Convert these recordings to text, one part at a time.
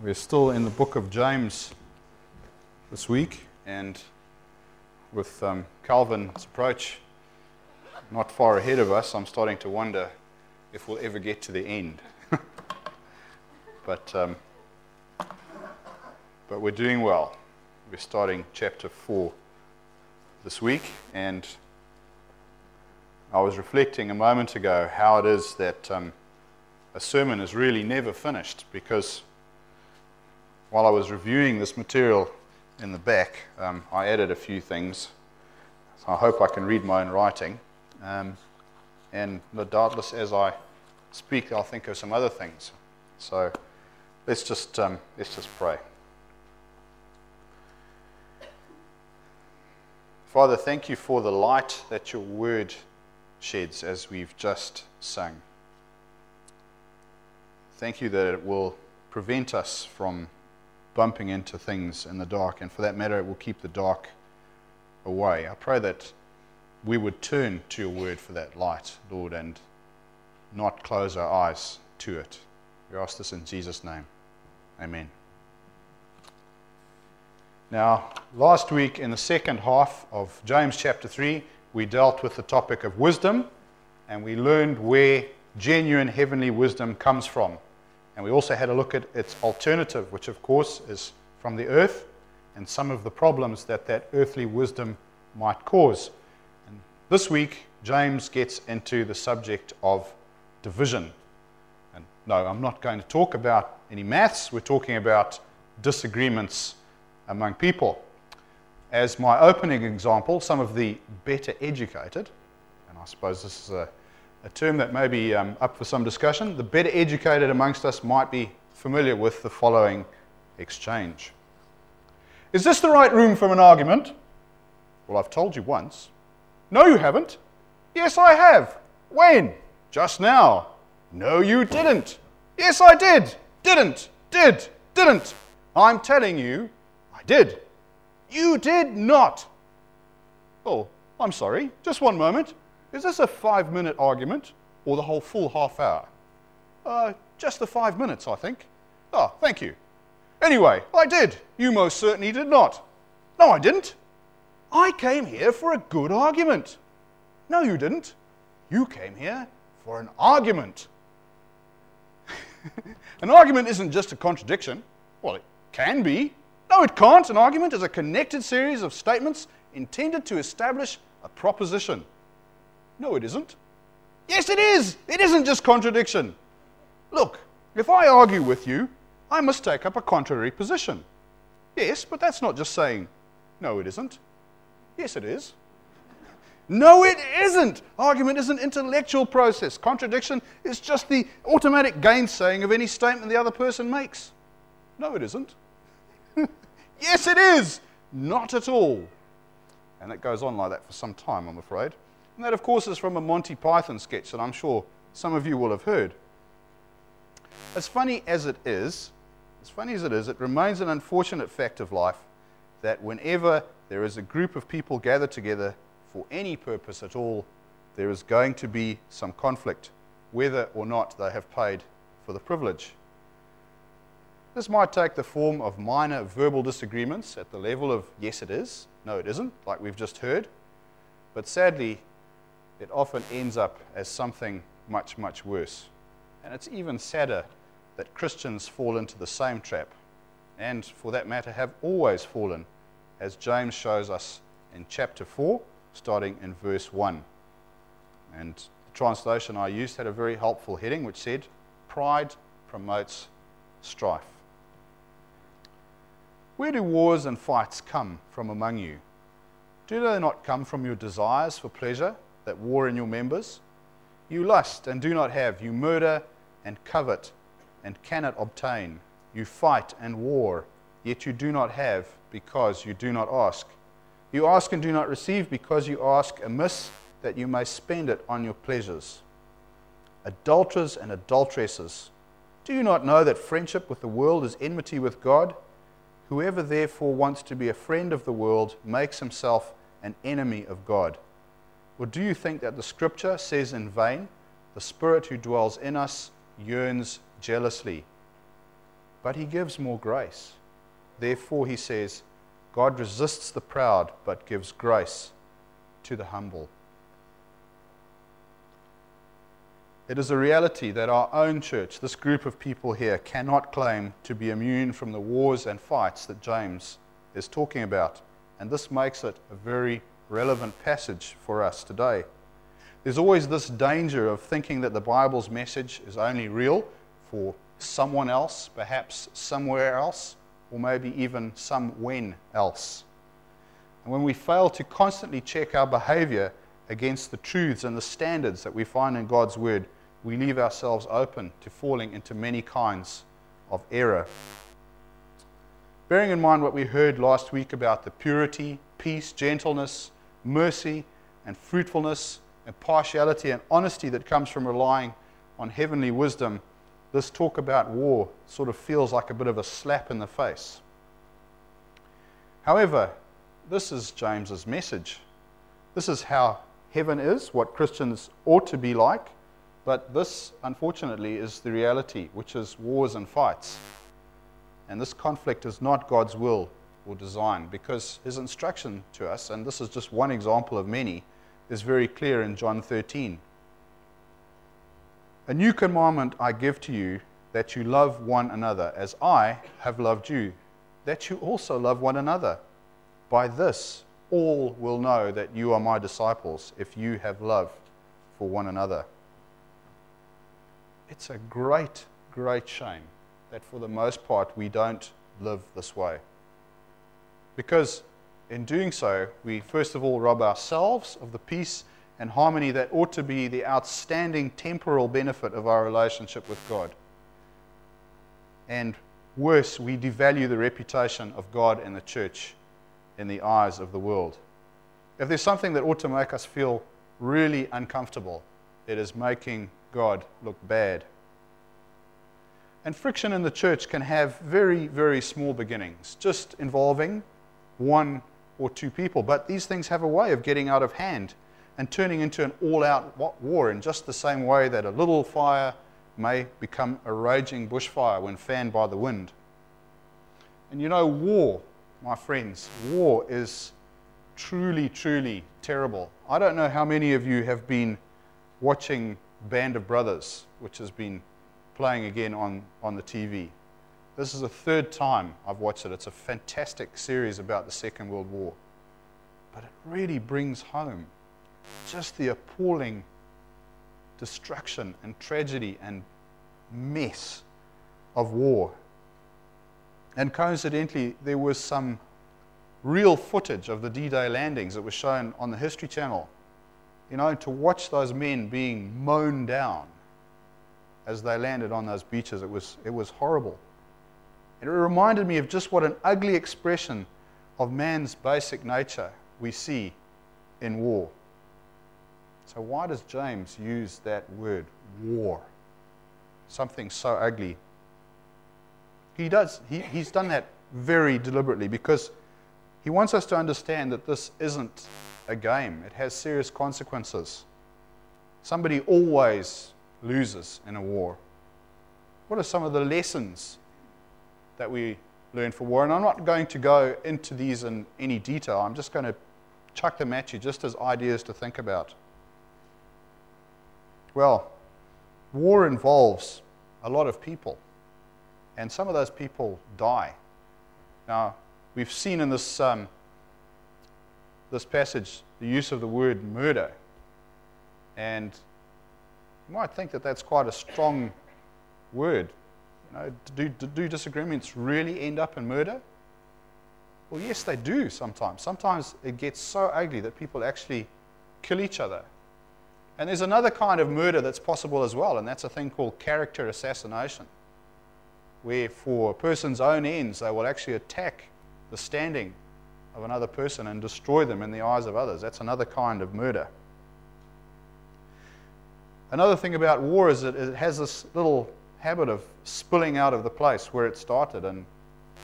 We're still in the book of James this week, and with um, Calvin's approach not far ahead of us, I'm starting to wonder if we'll ever get to the end. but, um, but we're doing well. We're starting chapter 4 this week, and I was reflecting a moment ago how it is that um, a sermon is really never finished because while I was reviewing this material in the back, um, I added a few things. So I hope I can read my own writing. Um, and doubtless, as I speak, I'll think of some other things. So let's just, um, let's just pray. Father, thank you for the light that your word sheds as we've just sung. Thank you that it will prevent us from bumping into things in the dark, and for that matter, it will keep the dark away. I pray that we would turn to your word for that light, Lord, and not close our eyes to it. We ask this in Jesus' name. Amen. Now, last week in the second half of James chapter 3, we dealt with the topic of wisdom and we learned where genuine heavenly wisdom comes from. And we also had a look at its alternative, which of course is from the earth and some of the problems that that earthly wisdom might cause. And this week, James gets into the subject of division. And no, I'm not going to talk about any maths, we're talking about disagreements among people. As my opening example, some of the better educated, and I suppose this is a a term that may be um, up for some discussion. The better educated amongst us might be familiar with the following exchange Is this the right room for an argument? Well, I've told you once. No, you haven't. Yes, I have. When? Just now. No, you didn't. Yes, I did. Didn't. Did. Didn't. I'm telling you, I did. You did not. Oh, I'm sorry. Just one moment. Is this a five minute argument or the whole full half hour? Uh, just the five minutes, I think. Oh, thank you. Anyway, I did. You most certainly did not. No, I didn't. I came here for a good argument. No, you didn't. You came here for an argument. an argument isn't just a contradiction. Well, it can be. No, it can't. An argument is a connected series of statements intended to establish a proposition. No, it isn't. Yes, it is. It isn't just contradiction. Look, if I argue with you, I must take up a contrary position. Yes, but that's not just saying, no, it isn't. Yes, it is. No, it isn't. Argument is an intellectual process. Contradiction is just the automatic gainsaying of any statement the other person makes. No, it isn't. yes, it is. Not at all. And it goes on like that for some time, I'm afraid. And that, of course, is from a Monty Python sketch that I'm sure some of you will have heard. As funny as it is, as funny as it is, it remains an unfortunate fact of life that whenever there is a group of people gathered together for any purpose at all, there is going to be some conflict, whether or not they have paid for the privilege. This might take the form of minor verbal disagreements at the level of yes, it is, no, it isn't, like we've just heard. But sadly, it often ends up as something much, much worse. And it's even sadder that Christians fall into the same trap, and for that matter, have always fallen, as James shows us in chapter 4, starting in verse 1. And the translation I used had a very helpful heading which said, Pride promotes strife. Where do wars and fights come from among you? Do they not come from your desires for pleasure? That war in your members? You lust and do not have. You murder and covet and cannot obtain. You fight and war, yet you do not have because you do not ask. You ask and do not receive because you ask amiss that you may spend it on your pleasures. Adulterers and adulteresses, do you not know that friendship with the world is enmity with God? Whoever therefore wants to be a friend of the world makes himself an enemy of God. Or do you think that the scripture says in vain, the Spirit who dwells in us yearns jealously? but he gives more grace. Therefore, he says, God resists the proud, but gives grace to the humble. It is a reality that our own church, this group of people here, cannot claim to be immune from the wars and fights that James is talking about. And this makes it a very relevant passage for us today. There's always this danger of thinking that the Bible's message is only real for someone else, perhaps somewhere else, or maybe even some when else. And when we fail to constantly check our behavior against the truths and the standards that we find in God's Word, we leave ourselves open to falling into many kinds of error. Bearing in mind what we heard last week about the purity, peace, gentleness, mercy, and fruitfulness, and partiality and honesty that comes from relying on heavenly wisdom, this talk about war sort of feels like a bit of a slap in the face. However, this is James's message. This is how heaven is, what Christians ought to be like, but this, unfortunately, is the reality, which is wars and fights. And this conflict is not God's will or design because his instruction to us, and this is just one example of many, is very clear in John 13. A new commandment I give to you that you love one another as I have loved you, that you also love one another. By this, all will know that you are my disciples if you have love for one another. It's a great, great shame that for the most part we don't live this way. Because in doing so, we first of all rob ourselves of the peace and harmony that ought to be the outstanding temporal benefit of our relationship with God. And worse, we devalue the reputation of God and the church in the eyes of the world. If there's something that ought to make us feel really uncomfortable, it is making God look bad. And friction in the church can have very, very small beginnings, just involving one or two people. But these things have a way of getting out of hand and turning into an all out war in just the same way that a little fire may become a raging bushfire when fanned by the wind. And you know, war, my friends, war is truly, truly terrible. I don't know how many of you have been watching Band of Brothers, which has been playing again on, on the TV. This is the third time I've watched it. It's a fantastic series about the Second World War. But it really brings home just the appalling destruction and tragedy and mess of war. And coincidentally, there was some real footage of the D Day landings that was shown on the History Channel. You know, to watch those men being mown down as they landed on those beaches, it was, it was horrible. And it reminded me of just what an ugly expression of man's basic nature we see in war. So, why does James use that word, war? Something so ugly. He does, he, he's done that very deliberately because he wants us to understand that this isn't a game, it has serious consequences. Somebody always loses in a war. What are some of the lessons that we learn from war? And I'm not going to go into these in any detail, I'm just going to chuck them at you just as ideas to think about. Well, war involves a lot of people, and some of those people die. Now, we've seen in this, um, this passage the use of the word murder, and you might think that that's quite a strong word. You know, do, do disagreements really end up in murder? Well, yes, they do sometimes. Sometimes it gets so ugly that people actually kill each other and there's another kind of murder that's possible as well, and that's a thing called character assassination, where for a person's own ends, they will actually attack the standing of another person and destroy them in the eyes of others. That's another kind of murder. Another thing about war is that it has this little habit of spilling out of the place where it started and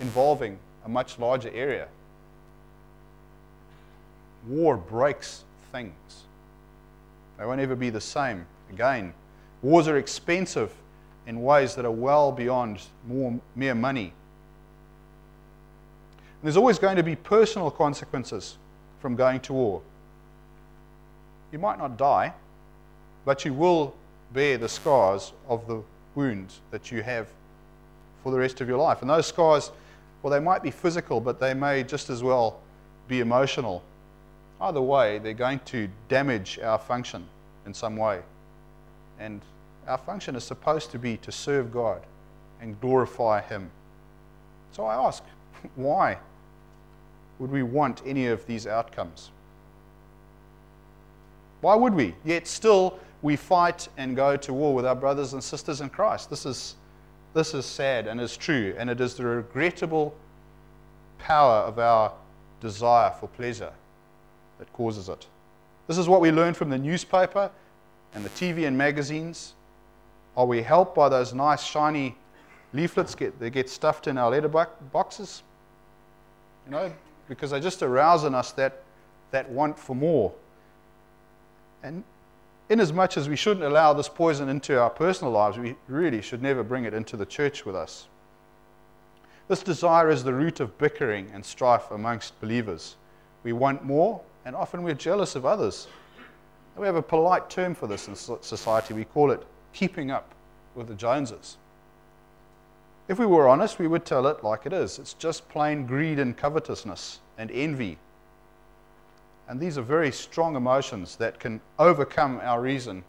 involving a much larger area. War breaks things. They won't ever be the same again. Wars are expensive in ways that are well beyond more, mere money. And there's always going to be personal consequences from going to war. You might not die, but you will bear the scars of the wounds that you have for the rest of your life. And those scars, well, they might be physical, but they may just as well be emotional. Either way, they're going to damage our function in some way. And our function is supposed to be to serve God and glorify Him. So I ask, why would we want any of these outcomes? Why would we? Yet still, we fight and go to war with our brothers and sisters in Christ. This is, this is sad and is true, and it is the regrettable power of our desire for pleasure that causes it. This is what we learn from the newspaper and the TV and magazines. Are we helped by those nice, shiny leaflets get, that get stuffed in our letter boxes? You know, because they just arouse in us that, that want for more. And inasmuch as we shouldn't allow this poison into our personal lives, we really should never bring it into the church with us. This desire is the root of bickering and strife amongst believers. We want more, and often we're jealous of others. We have a polite term for this in society. We call it keeping up with the Joneses. If we were honest, we would tell it like it is. It's just plain greed and covetousness and envy. And these are very strong emotions that can overcome our reason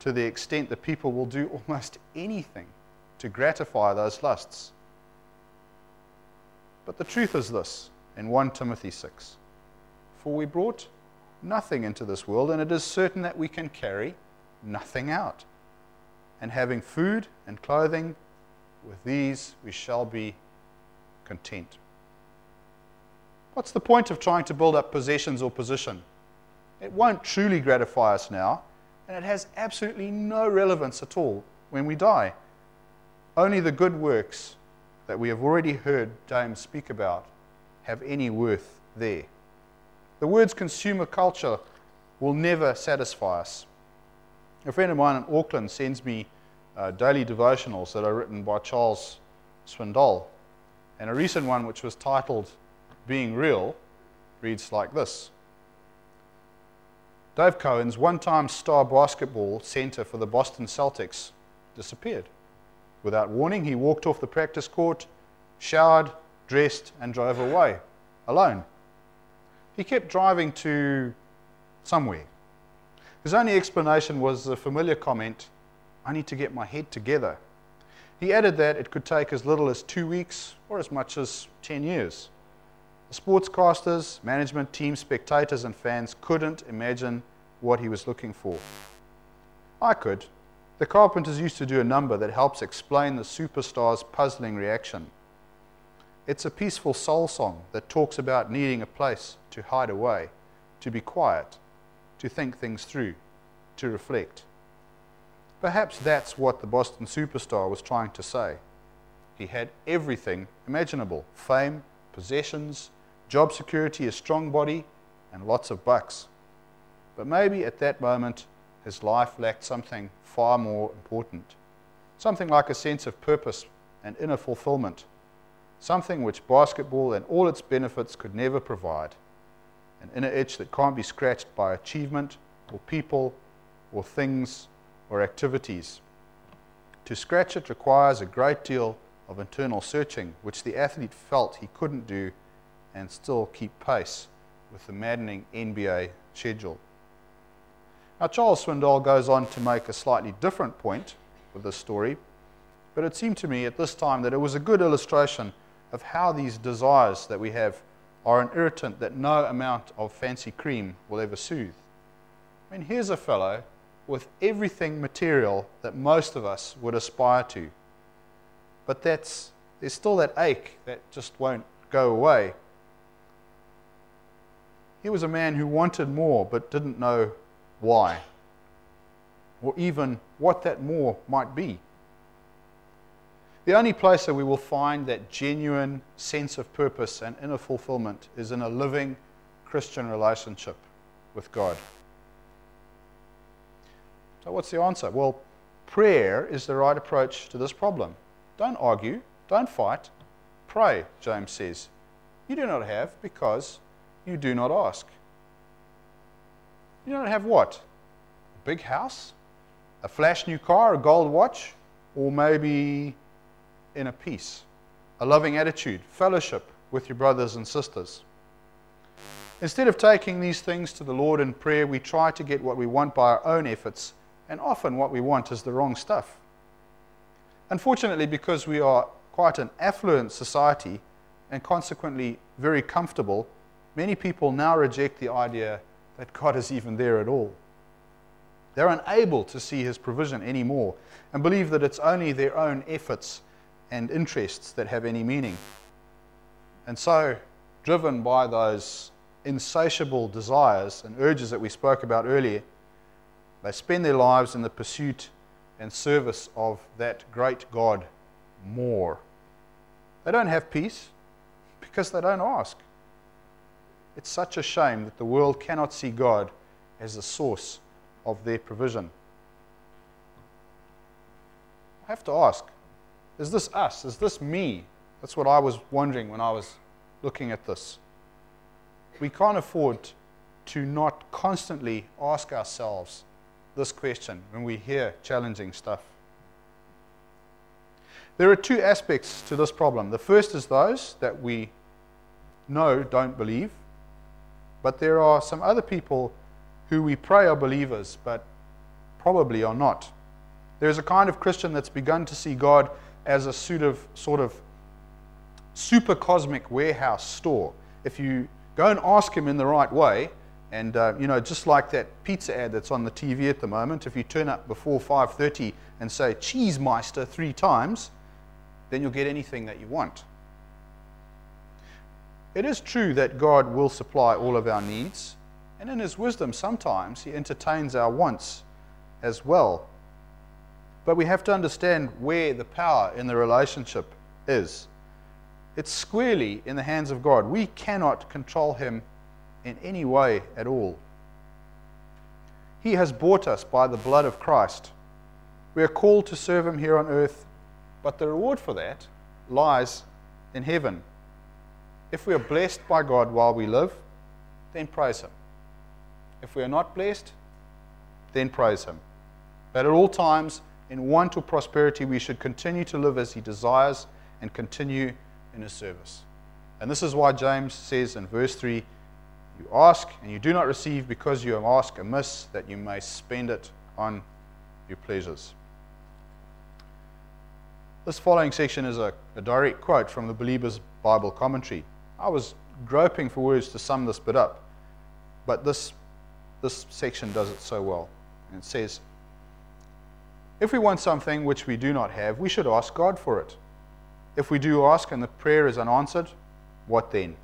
to the extent that people will do almost anything to gratify those lusts. But the truth is this in 1 Timothy 6 For we brought nothing into this world, and it is certain that we can carry nothing out. And having food and clothing, with these we shall be content. What's the point of trying to build up possessions or position? It won't truly gratify us now, and it has absolutely no relevance at all when we die. Only the good works that we have already heard James speak about have any worth there. The words consumer culture will never satisfy us. A friend of mine in Auckland sends me uh, daily devotionals that are written by Charles Swindoll. And a recent one, which was titled Being Real, reads like this Dave Cowens one time star basketball center for the Boston Celtics, disappeared. Without warning, he walked off the practice court, showered, dressed, and drove away alone. He kept driving to somewhere. His only explanation was the familiar comment, I need to get my head together. He added that it could take as little as two weeks or as much as 10 years. The sportscasters, management team, spectators, and fans couldn't imagine what he was looking for. I could. The Carpenters used to do a number that helps explain the superstar's puzzling reaction. It's a peaceful soul song that talks about needing a place to hide away, to be quiet, to think things through, to reflect. Perhaps that's what the Boston superstar was trying to say. He had everything imaginable fame, possessions, job security, a strong body, and lots of bucks. But maybe at that moment, his life lacked something far more important something like a sense of purpose and inner fulfillment something which basketball and all its benefits could never provide, an inner itch that can't be scratched by achievement or people or things or activities. To scratch it requires a great deal of internal searching, which the athlete felt he couldn't do and still keep pace with the maddening NBA schedule. Now, Charles Swindoll goes on to make a slightly different point with this story, but it seemed to me at this time that it was a good illustration of how these desires that we have are an irritant that no amount of fancy cream will ever soothe. I mean, here's a fellow with everything material that most of us would aspire to. But that's, there's still that ache that just won't go away. He was a man who wanted more but didn't know why, or even what that more might be. The only place that we will find that genuine sense of purpose and inner fulfillment is in a living Christian relationship with God. So, what's the answer? Well, prayer is the right approach to this problem. Don't argue, don't fight, pray, James says. You do not have because you do not ask. You don't have what? A big house? A flash new car? A gold watch? Or maybe in a peace? A loving attitude? Fellowship with your brothers and sisters? Instead of taking these things to the Lord in prayer, we try to get what we want by our own efforts, and often what we want is the wrong stuff. Unfortunately, because we are quite an affluent society and consequently very comfortable, many people now reject the idea that God is even there at all. They're unable to see His provision anymore and believe that it's only their own efforts and interests that have any meaning. And so, driven by those insatiable desires and urges that we spoke about earlier, they spend their lives in the pursuit and service of that great God more. They don't have peace because they don't ask. It's such a shame that the world cannot see God as the source of their provision. I have to ask is this us? Is this me? That's what I was wondering when I was looking at this. We can't afford to not constantly ask ourselves this question when we hear challenging stuff. There are two aspects to this problem. The first is those that we know don't believe, but there are some other people who we pray are believers, but probably are not. There's a kind of Christian that's begun to see God as a sort of, sort of super cosmic warehouse store. If you go and ask him in the right way, and uh, you know, just like that pizza ad that's on the TV at the moment, if you turn up before 5:30 and say "Cheese Meister" three times, then you'll get anything that you want. It is true that God will supply all of our needs, and in His wisdom, sometimes He entertains our wants as well. But we have to understand where the power in the relationship is. It's squarely in the hands of God. We cannot control Him in any way at all. He has bought us by the blood of Christ. We are called to serve Him here on earth, but the reward for that lies in heaven. If we are blessed by God while we live, then praise Him. If we are not blessed, then praise Him. But at all times, in want or prosperity, we should continue to live as He desires and continue in His service. And this is why James says in verse 3 You ask and you do not receive because you ask amiss, that you may spend it on your pleasures. This following section is a, a direct quote from the Believer's Bible commentary. I was groping for words to sum this bit up, but this, this section does it so well. And it says, If we want something which we do not have, we should ask God for it. If we do ask and the prayer is unanswered, what then?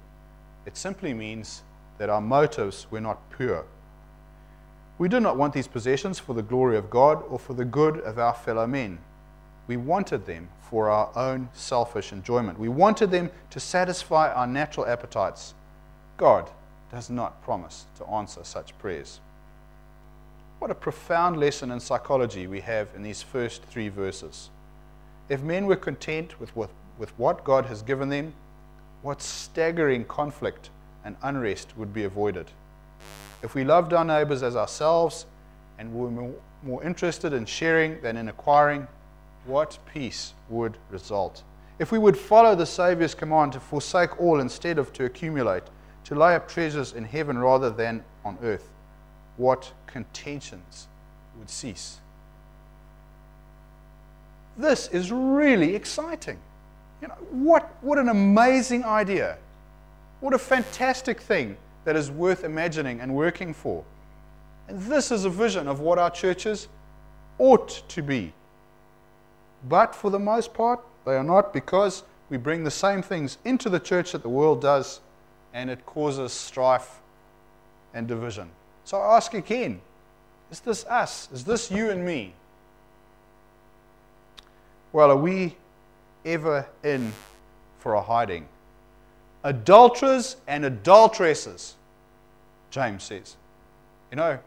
It simply means that our motives were not pure. We do not want these possessions for the glory of God or for the good of our fellow men. We wanted them for our own selfish enjoyment. We wanted them to satisfy our natural appetites. God does not promise to answer such prayers. What a profound lesson in psychology we have in these first three verses. If men were content with, with, with what God has given them, what staggering conflict and unrest would be avoided. If we loved our neighbors as ourselves and were more, more interested in sharing than in acquiring, what peace would result. If we would follow the Saviour's command to forsake all instead of to accumulate, to lay up treasures in heaven rather than on earth, what contentions would cease. This is really exciting. You know, what, what an amazing idea. What a fantastic thing that is worth imagining and working for. And this is a vision of what our churches ought to be. But for the most part, they are not because we bring the same things into the church that the world does, and it causes strife and division. So I ask again is this us? Is this you and me? Well, are we ever in for a hiding? Adulterers and adulteresses, James says. You know,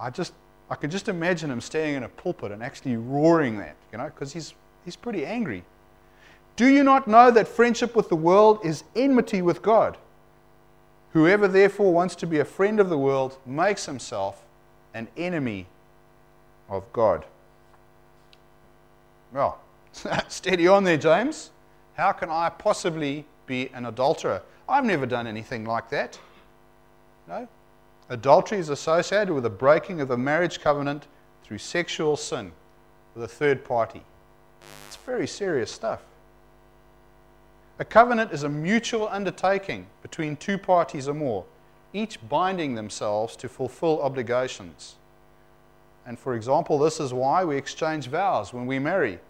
I just I can just imagine him standing in a pulpit and actually roaring that, you know, because he's, he's pretty angry. Do you not know that friendship with the world is enmity with God? Whoever therefore wants to be a friend of the world makes himself an enemy of God. Well, steady on there, James. How can I possibly be an adulterer? I've never done anything like that. No, Adultery is associated with the breaking of the marriage covenant through sexual sin with a third party. It's very serious stuff. A covenant is a mutual undertaking between two parties or more, each binding themselves to fulfill obligations. And for example, this is why we exchange vows when we marry,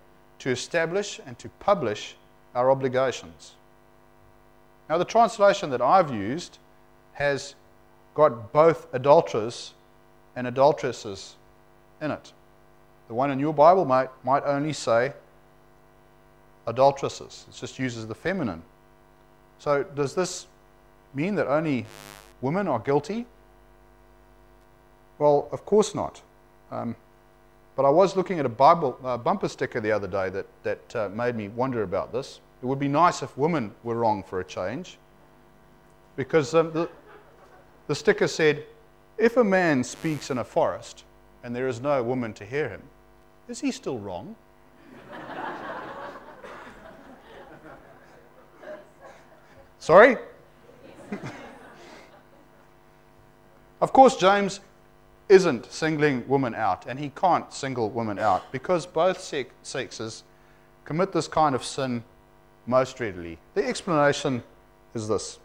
to establish and to publish our obligations. Now, the translation that I've used has got both adulterers and adulteresses in it. The one in your Bible might, might only say adulteresses, it just uses the feminine. So, does this mean that only women are guilty? Well, of course not. Um, but I was looking at a Bible uh, bumper sticker the other day that, that uh, made me wonder about this. It would be nice if women were wrong for a change. Because um, the, the sticker said, If a man speaks in a forest and there is no woman to hear him, is he still wrong? Sorry? of course, James isn't singling women out, and he can't single women out because both sexes commit this kind of sin most readily. The explanation is this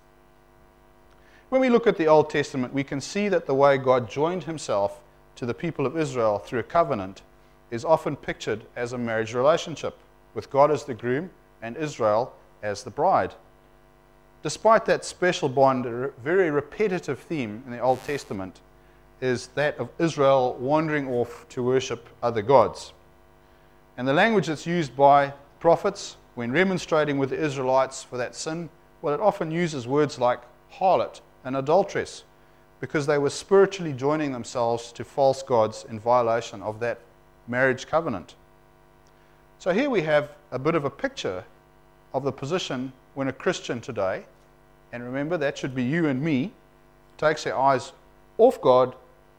when we look at the Old Testament, we can see that the way God joined himself to the people of Israel through a covenant is often pictured as a marriage relationship, with God as the groom and Israel as the bride. Despite that special bond, a very repetitive theme in the Old Testament is that of Israel wandering off to worship other gods. And the language that's used by prophets when remonstrating with the Israelites for that sin, well, it often uses words like harlot and adulteress because they were spiritually joining themselves to false gods in violation of that marriage covenant. So here we have a bit of a picture of the position when a Christian today, and remember that should be you and me, takes their eyes off God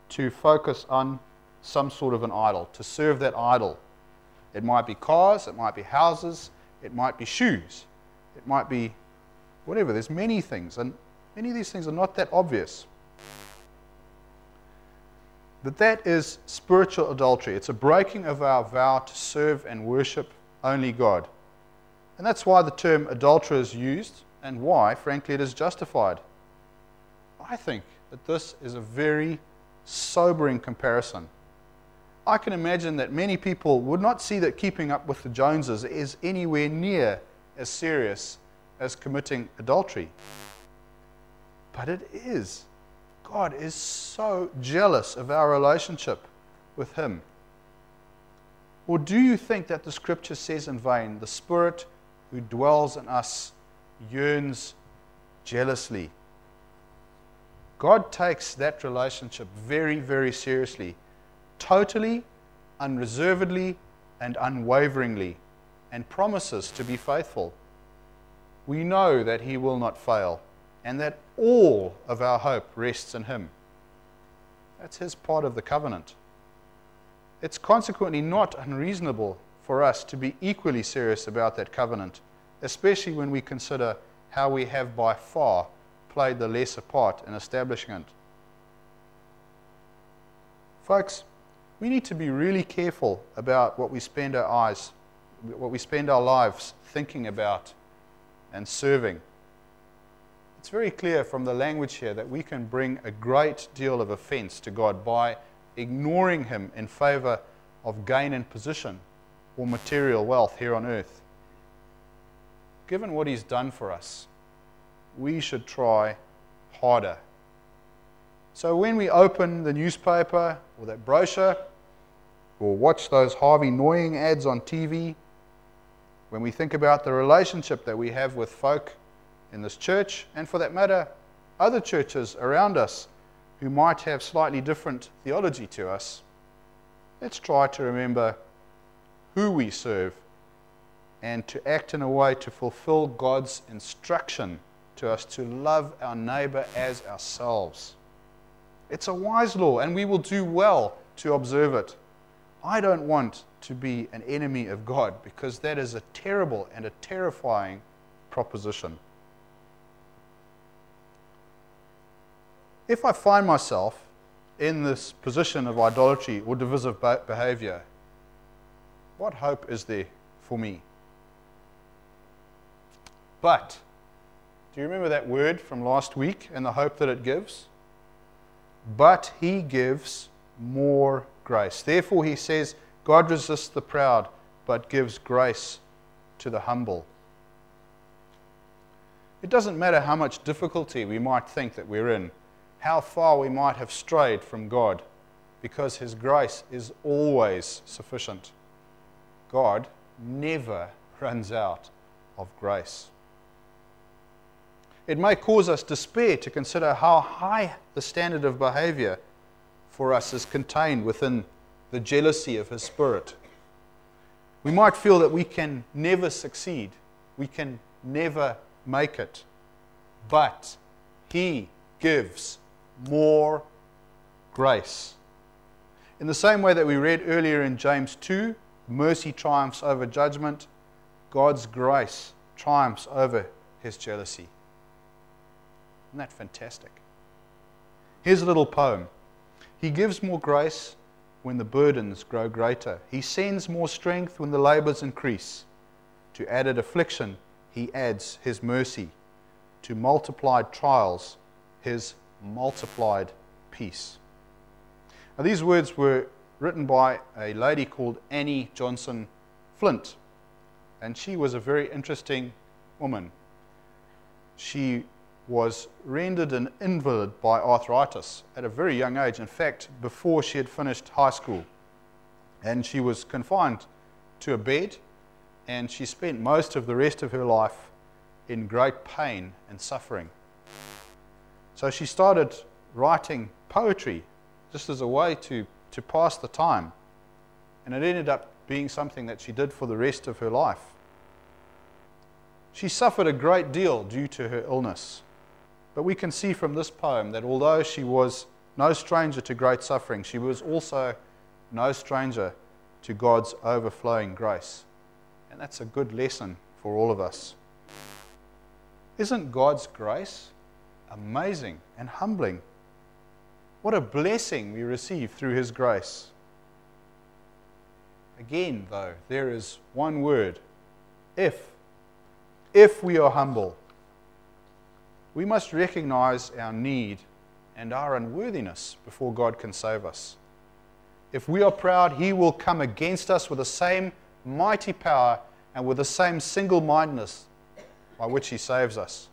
to focus on some sort of an idol, to serve that idol. It might be cars, it might be houses, it might be shoes, it might be whatever. There's many things. And Many of these things are not that obvious. But that is spiritual adultery. It's a breaking of our vow to serve and worship only God. And that's why the term adulterer is used and why, frankly, it is justified. I think that this is a very sobering comparison. I can imagine that many people would not see that keeping up with the Joneses is anywhere near as serious as committing adultery. But it is. God is so jealous of our relationship with Him. Or do you think that the scripture says in vain, the Spirit who dwells in us yearns jealously? God takes that relationship very, very seriously, totally, unreservedly, and unwaveringly, and promises to be faithful. We know that He will not fail and that all of our hope rests in Him. That's His part of the covenant. It's consequently not unreasonable for us to be equally serious about that covenant, especially when we consider how we have by far played the lesser part in establishing it. Folks, we need to be really careful about what we spend our eyes, what we spend our lives thinking about and serving. It's very clear from the language here that we can bring a great deal of offense to God by ignoring Him in favor of gain and position or material wealth here on earth. Given what He's done for us, we should try harder. So when we open the newspaper or that brochure, or watch those Harvey Annoying ads on TV, when we think about the relationship that we have with folk in this church, and for that matter, other churches around us who might have slightly different theology to us, let's try to remember who we serve and to act in a way to fulfill God's instruction to us to love our neighbor as ourselves. It's a wise law, and we will do well to observe it. I don't want to be an enemy of God because that is a terrible and a terrifying proposition. If I find myself in this position of idolatry or divisive behavior, what hope is there for me? But, do you remember that word from last week and the hope that it gives? But he gives more grace. Therefore, he says, God resists the proud, but gives grace to the humble. It doesn't matter how much difficulty we might think that we're in, how far we might have strayed from God, because His grace is always sufficient. God never runs out of grace. It may cause us despair to consider how high the standard of behavior for us is contained within the jealousy of His Spirit. We might feel that we can never succeed, we can never make it, but He gives more grace. In the same way that we read earlier in James 2, mercy triumphs over judgment, God's grace triumphs over his jealousy. Isn't that fantastic? Here's a little poem. He gives more grace when the burdens grow greater. He sends more strength when the labors increase. To added affliction, he adds his mercy. To multiplied trials, his multiplied peace. Now, these words were written by a lady called Annie Johnson Flint, and she was a very interesting woman. She was rendered an invalid by arthritis at a very young age, in fact, before she had finished high school. And she was confined to a bed, and she spent most of the rest of her life in great pain and suffering. So she started writing poetry just as a way to, to pass the time. And it ended up being something that she did for the rest of her life. She suffered a great deal due to her illness. But we can see from this poem that although she was no stranger to great suffering, she was also no stranger to God's overflowing grace. And that's a good lesson for all of us. Isn't God's grace amazing and humbling. What a blessing we receive through His grace. Again, though, there is one word if. If we are humble, we must recognize our need and our unworthiness before God can save us. If we are proud, He will come against us with the same mighty power and with the same single mindedness by which He saves us.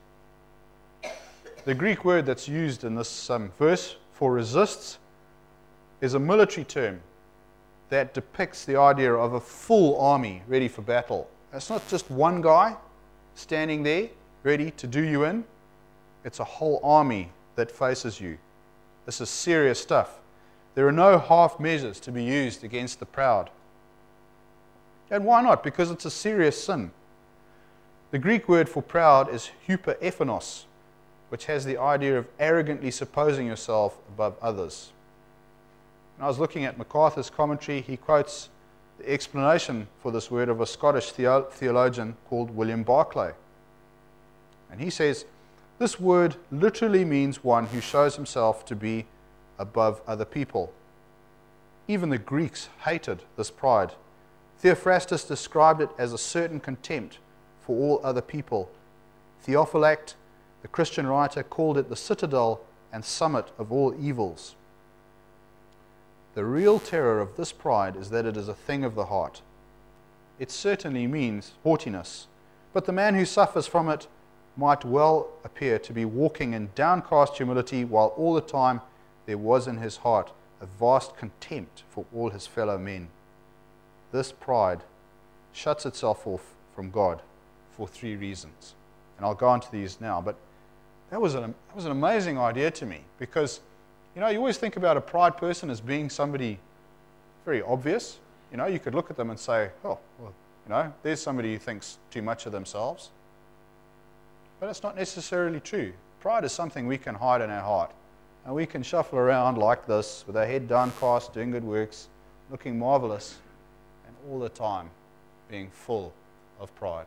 The Greek word that's used in this um, verse for resists is a military term that depicts the idea of a full army ready for battle. It's not just one guy standing there ready to do you in, it's a whole army that faces you. This is serious stuff. There are no half measures to be used against the proud. And why not? Because it's a serious sin. The Greek word for proud is huperophanos, which has the idea of arrogantly supposing yourself above others. When I was looking at MacArthur's commentary, he quotes the explanation for this word of a Scottish theologian called William Barclay. And he says, This word literally means one who shows himself to be above other people. Even the Greeks hated this pride. Theophrastus described it as a certain contempt for all other people. Theophylact the Christian writer called it the citadel and summit of all evils. The real terror of this pride is that it is a thing of the heart. It certainly means haughtiness, but the man who suffers from it might well appear to be walking in downcast humility, while all the time there was in his heart a vast contempt for all his fellow men. This pride shuts itself off from God for three reasons. And I'll go into these now, but that was, an, that was an amazing idea to me because, you know, you always think about a pride person as being somebody very obvious. You know, you could look at them and say, oh, well, you know, there's somebody who thinks too much of themselves. But it's not necessarily true. Pride is something we can hide in our heart. And we can shuffle around like this with our head downcast, doing good works, looking marvelous, and all the time being full of pride.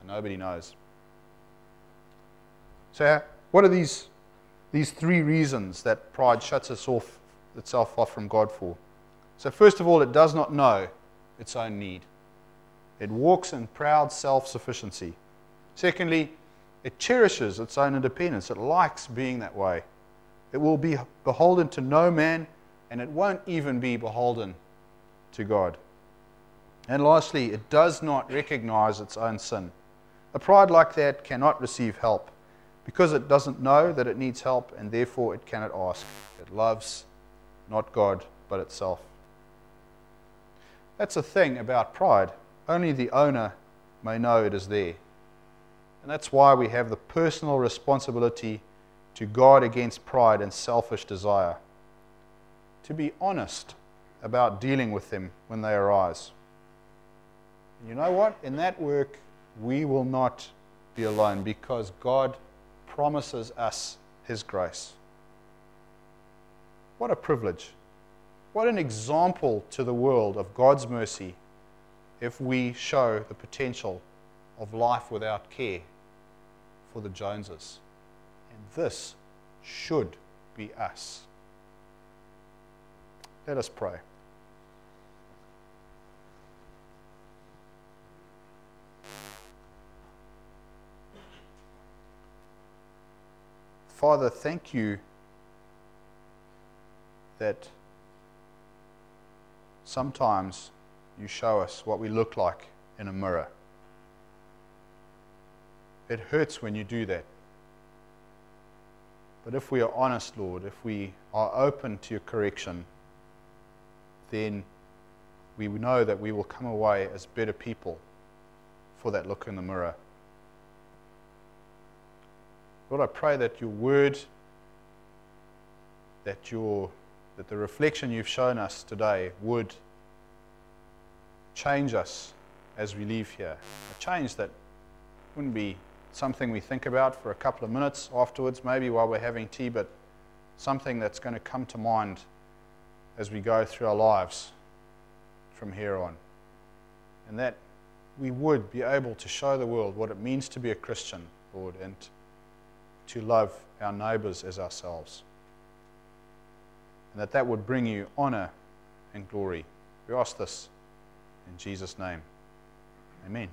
And nobody knows. So, uh, what are these, these three reasons that pride shuts us off, itself off from God for? So, first of all, it does not know its own need. It walks in proud self sufficiency. Secondly, it cherishes its own independence. It likes being that way. It will be beholden to no man, and it won't even be beholden to God. And lastly, it does not recognize its own sin. A pride like that cannot receive help because it doesn't know that it needs help, and therefore it cannot ask. It loves not God, but itself. That's a thing about pride. Only the owner may know it is there. And that's why we have the personal responsibility to guard against pride and selfish desire, to be honest about dealing with them when they arise. You know what? In that work, we will not be alone because God promises us His grace. What a privilege. What an example to the world of God's mercy if we show the potential of life without care for the Joneses. And this should be us. Let us pray. Father, thank you that sometimes you show us what we look like in a mirror. It hurts when you do that. But if we are honest, Lord, if we are open to your correction, then we know that we will come away as better people for that look in the mirror. Lord, I pray that your word, that your that the reflection you've shown us today would change us as we leave here. A change that wouldn't be something we think about for a couple of minutes afterwards, maybe while we're having tea, but something that's going to come to mind as we go through our lives from here on. And that we would be able to show the world what it means to be a Christian, Lord, and to love our neighbors as ourselves. And that that would bring you honor and glory. We ask this in Jesus' name. Amen.